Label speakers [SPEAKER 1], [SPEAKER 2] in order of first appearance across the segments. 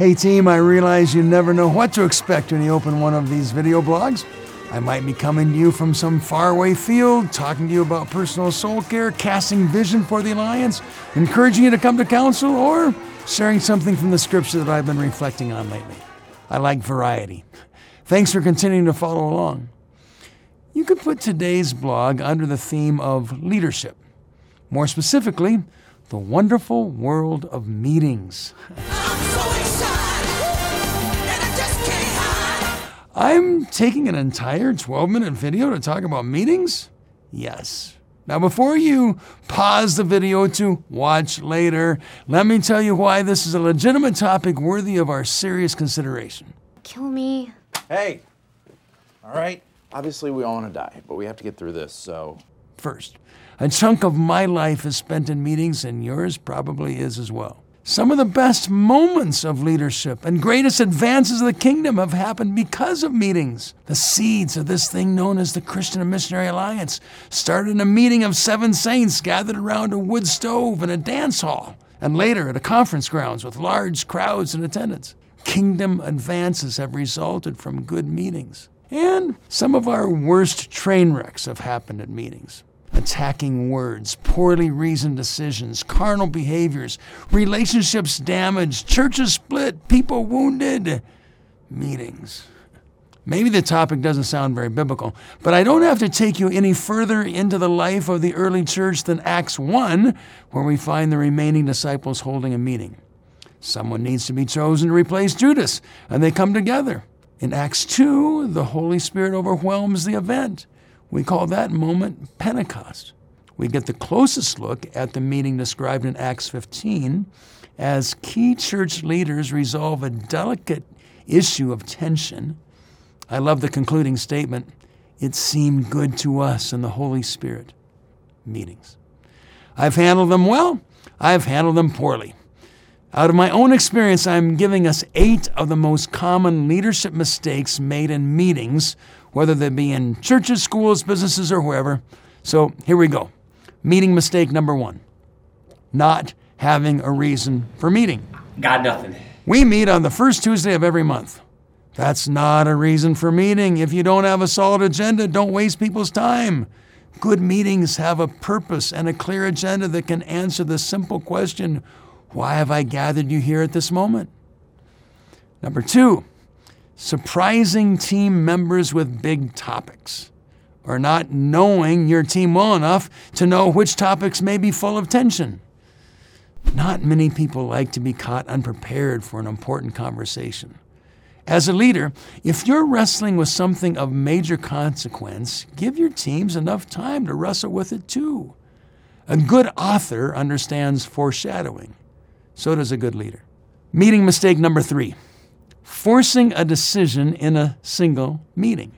[SPEAKER 1] Hey team, I realize you never know what to expect when you open one of these video blogs. I might be coming to you from some faraway field, talking to you about personal soul care, casting vision for the Alliance, encouraging you to come to council, or sharing something from the scripture that I've been reflecting on lately. I like variety. Thanks for continuing to follow along. You could put today's blog under the theme of leadership. More specifically, the wonderful world of meetings. I'm taking an entire 12 minute video to talk about meetings? Yes. Now, before you pause the video to watch later, let me tell you why this is a legitimate topic worthy of our serious consideration.
[SPEAKER 2] Kill me.
[SPEAKER 3] Hey! All right. Obviously, we all want to die, but we have to get through this, so.
[SPEAKER 1] First, a chunk of my life is spent in meetings, and yours probably is as well. Some of the best moments of leadership and greatest advances of the kingdom have happened because of meetings. The seeds of this thing known as the Christian and Missionary Alliance started in a meeting of seven saints gathered around a wood stove in a dance hall, and later at a conference grounds with large crowds in attendance. Kingdom advances have resulted from good meetings. And some of our worst train wrecks have happened at meetings attacking words, poorly reasoned decisions, carnal behaviors, relationships damaged, churches split, people wounded, meetings. Maybe the topic doesn't sound very biblical, but I don't have to take you any further into the life of the early church than Acts 1, where we find the remaining disciples holding a meeting. Someone needs to be chosen to replace Judas, and they come together. In Acts 2, the Holy Spirit overwhelms the event. We call that moment Pentecost. We get the closest look at the meeting described in Acts 15 as key church leaders resolve a delicate issue of tension. I love the concluding statement it seemed good to us in the Holy Spirit. Meetings. I've handled them well, I've handled them poorly. Out of my own experience, I'm giving us eight of the most common leadership mistakes made in meetings, whether they be in churches, schools, businesses, or wherever. So here we go. Meeting mistake number one not having a reason for meeting.
[SPEAKER 4] Got nothing.
[SPEAKER 1] We meet on the first Tuesday of every month. That's not a reason for meeting. If you don't have a solid agenda, don't waste people's time. Good meetings have a purpose and a clear agenda that can answer the simple question why have I gathered you here at this moment? Number two, surprising team members with big topics, or not knowing your team well enough to know which topics may be full of tension. Not many people like to be caught unprepared for an important conversation. As a leader, if you're wrestling with something of major consequence, give your teams enough time to wrestle with it too. A good author understands foreshadowing. So does a good leader. Meeting mistake number three forcing a decision in a single meeting.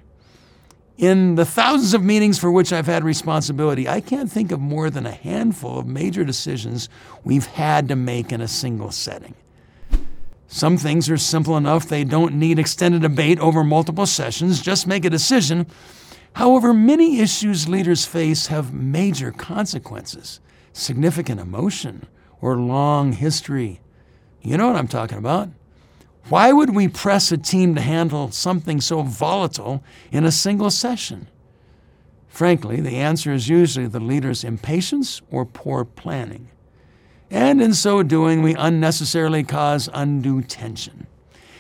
[SPEAKER 1] In the thousands of meetings for which I've had responsibility, I can't think of more than a handful of major decisions we've had to make in a single setting. Some things are simple enough they don't need extended debate over multiple sessions, just make a decision. However, many issues leaders face have major consequences, significant emotion, or long history. You know what I'm talking about. Why would we press a team to handle something so volatile in a single session? Frankly, the answer is usually the leader's impatience or poor planning. And in so doing, we unnecessarily cause undue tension.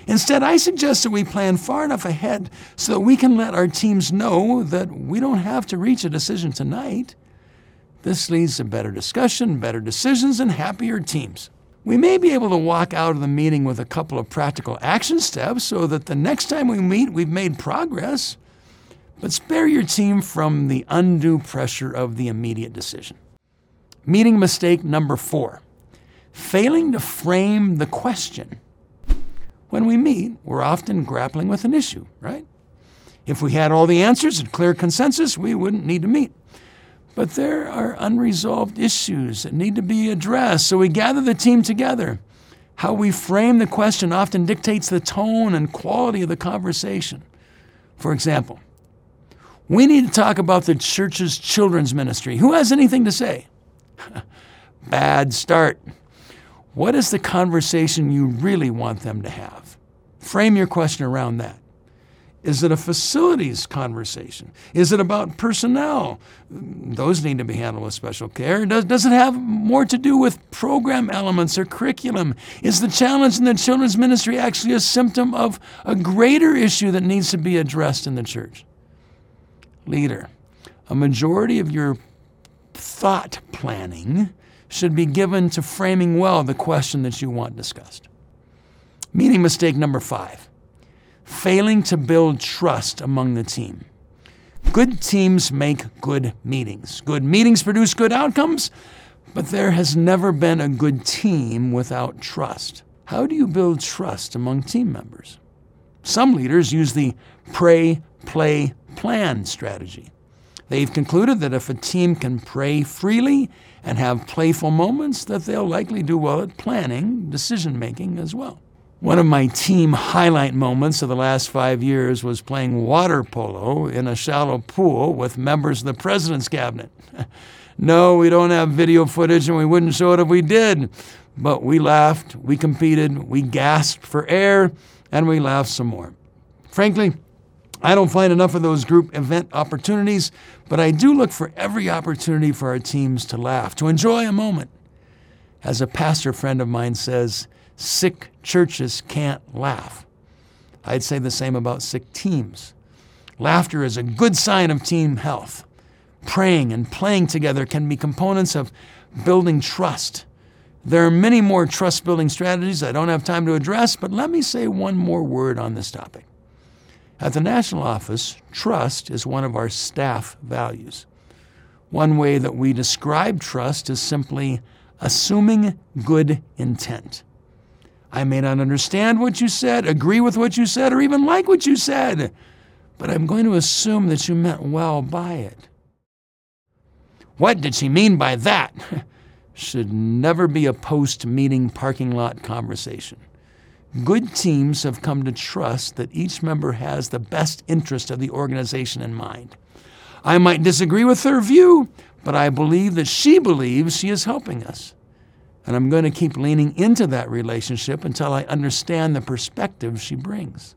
[SPEAKER 1] Instead, I suggest that we plan far enough ahead so that we can let our teams know that we don't have to reach a decision tonight. This leads to better discussion, better decisions, and happier teams. We may be able to walk out of the meeting with a couple of practical action steps so that the next time we meet, we've made progress. But spare your team from the undue pressure of the immediate decision. Meeting mistake number four failing to frame the question. When we meet, we're often grappling with an issue, right? If we had all the answers and clear consensus, we wouldn't need to meet. But there are unresolved issues that need to be addressed, so we gather the team together. How we frame the question often dictates the tone and quality of the conversation. For example, we need to talk about the church's children's ministry. Who has anything to say? Bad start. What is the conversation you really want them to have? Frame your question around that. Is it a facilities conversation? Is it about personnel? Those need to be handled with special care. Does, does it have more to do with program elements or curriculum? Is the challenge in the children's ministry actually a symptom of a greater issue that needs to be addressed in the church? Leader, a majority of your thought planning should be given to framing well the question that you want discussed. Meeting mistake number five failing to build trust among the team. Good teams make good meetings. Good meetings produce good outcomes, but there has never been a good team without trust. How do you build trust among team members? Some leaders use the pray, play, plan strategy. They've concluded that if a team can pray freely and have playful moments, that they'll likely do well at planning, decision making as well. One of my team highlight moments of the last five years was playing water polo in a shallow pool with members of the president's cabinet. no, we don't have video footage and we wouldn't show it if we did. But we laughed, we competed, we gasped for air, and we laughed some more. Frankly, I don't find enough of those group event opportunities, but I do look for every opportunity for our teams to laugh, to enjoy a moment. As a pastor friend of mine says, sick churches can't laugh. I'd say the same about sick teams. Laughter is a good sign of team health. Praying and playing together can be components of building trust. There are many more trust building strategies I don't have time to address, but let me say one more word on this topic. At the national office, trust is one of our staff values. One way that we describe trust is simply assuming good intent. I may not understand what you said, agree with what you said, or even like what you said, but I'm going to assume that you meant well by it. What did she mean by that? Should never be a post meeting parking lot conversation. Good teams have come to trust that each member has the best interest of the organization in mind. I might disagree with her view, but I believe that she believes she is helping us. And I'm going to keep leaning into that relationship until I understand the perspective she brings.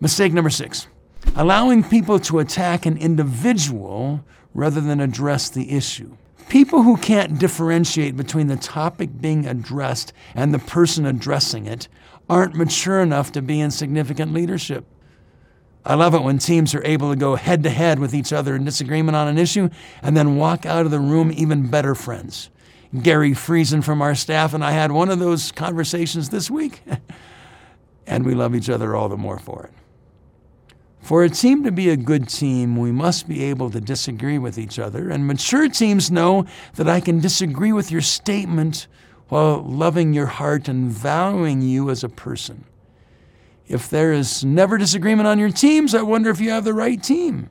[SPEAKER 1] Mistake number six allowing people to attack an individual rather than address the issue. People who can't differentiate between the topic being addressed and the person addressing it aren't mature enough to be in significant leadership. I love it when teams are able to go head to head with each other in disagreement on an issue and then walk out of the room even better friends. Gary Friesen from our staff and I had one of those conversations this week, and we love each other all the more for it. For a team to be a good team, we must be able to disagree with each other, and mature teams know that I can disagree with your statement while loving your heart and valuing you as a person. If there is never disagreement on your teams, I wonder if you have the right team.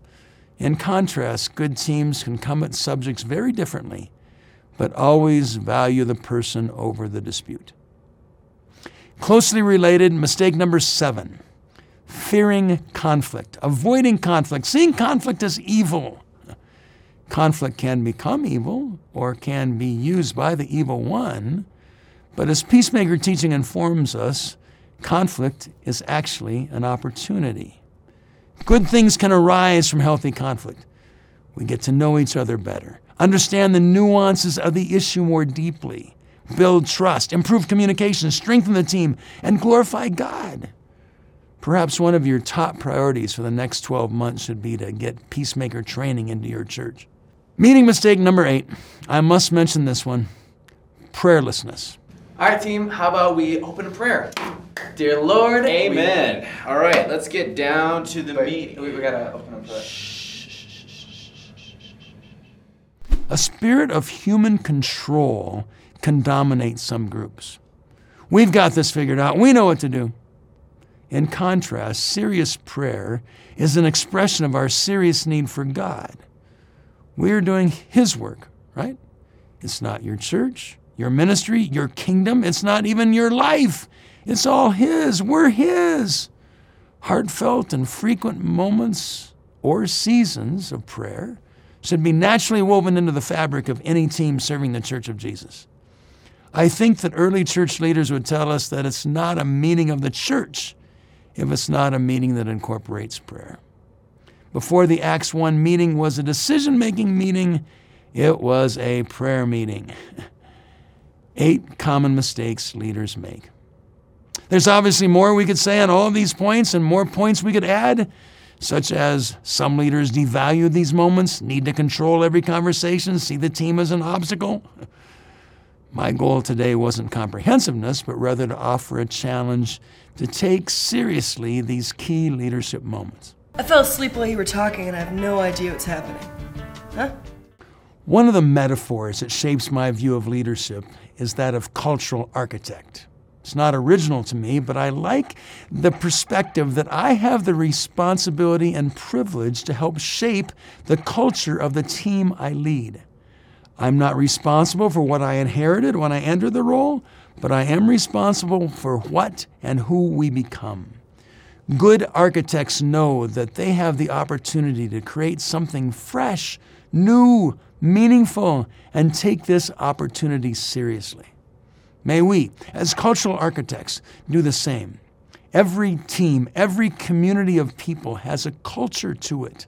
[SPEAKER 1] In contrast, good teams can come at subjects very differently but always value the person over the dispute. Closely related, mistake number seven fearing conflict, avoiding conflict, seeing conflict as evil. Conflict can become evil or can be used by the evil one, but as peacemaker teaching informs us, conflict is actually an opportunity. Good things can arise from healthy conflict. We get to know each other better understand the nuances of the issue more deeply, build trust, improve communication, strengthen the team, and glorify God. Perhaps one of your top priorities for the next 12 months should be to get peacemaker training into your church. Meeting mistake number eight. I must mention this one prayerlessness.
[SPEAKER 2] All right, team, how about we open a prayer? Dear Lord,
[SPEAKER 3] Amen. All right, let's get down to the
[SPEAKER 2] Wait,
[SPEAKER 3] meeting.
[SPEAKER 2] we, we gotta open up prayer.
[SPEAKER 1] A spirit of human control can dominate some groups. We've got this figured out. We know what to do. In contrast, serious prayer is an expression of our serious need for God. We're doing His work, right? It's not your church, your ministry, your kingdom. It's not even your life. It's all His. We're His. Heartfelt and frequent moments or seasons of prayer should be naturally woven into the fabric of any team serving the Church of Jesus. I think that early church leaders would tell us that it's not a meeting of the church if it's not a meeting that incorporates prayer. Before the Acts 1 meeting was a decision making meeting, it was a prayer meeting. Eight common mistakes leaders make. There's obviously more we could say on all of these points and more points we could add, such as some leaders devalue these moments, need to control every conversation, see the team as an obstacle. My goal today wasn't comprehensiveness, but rather to offer a challenge to take seriously these key leadership moments.
[SPEAKER 4] I fell asleep while you were talking and I have no idea what's happening. Huh?
[SPEAKER 1] One of the metaphors that shapes my view of leadership is that of cultural architect. It's not original to me, but I like the perspective that I have the responsibility and privilege to help shape the culture of the team I lead. I'm not responsible for what I inherited when I entered the role, but I am responsible for what and who we become. Good architects know that they have the opportunity to create something fresh, new, meaningful, and take this opportunity seriously. May we, as cultural architects, do the same. Every team, every community of people has a culture to it.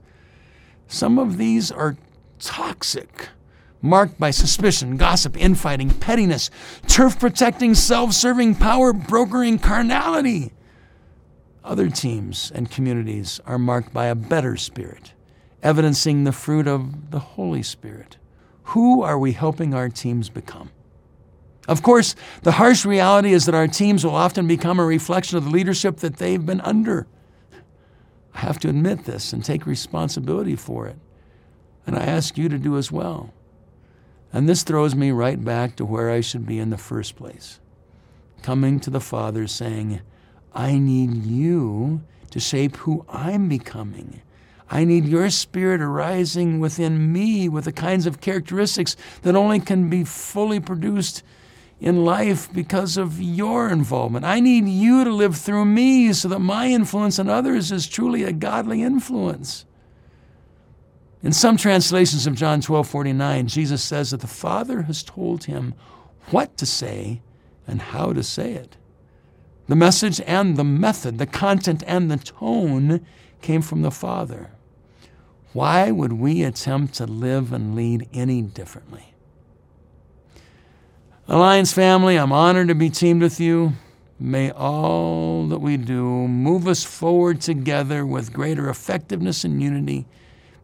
[SPEAKER 1] Some of these are toxic marked by suspicion, gossip, infighting, pettiness, turf protecting, self serving, power brokering carnality. Other teams and communities are marked by a better spirit, evidencing the fruit of the Holy Spirit. Who are we helping our teams become? Of course, the harsh reality is that our teams will often become a reflection of the leadership that they've been under. I have to admit this and take responsibility for it. And I ask you to do as well. And this throws me right back to where I should be in the first place. Coming to the Father saying, I need you to shape who I'm becoming. I need your spirit arising within me with the kinds of characteristics that only can be fully produced in life because of your involvement. I need you to live through me so that my influence on others is truly a godly influence. In some translations of John 12 49, Jesus says that the Father has told him what to say and how to say it. The message and the method, the content and the tone came from the Father. Why would we attempt to live and lead any differently? Alliance family, I'm honored to be teamed with you. May all that we do move us forward together with greater effectiveness and unity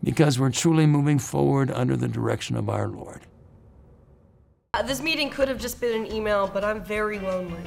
[SPEAKER 1] because we're truly moving forward under the direction of our Lord.
[SPEAKER 4] Uh, this meeting could have just been an email, but I'm very lonely.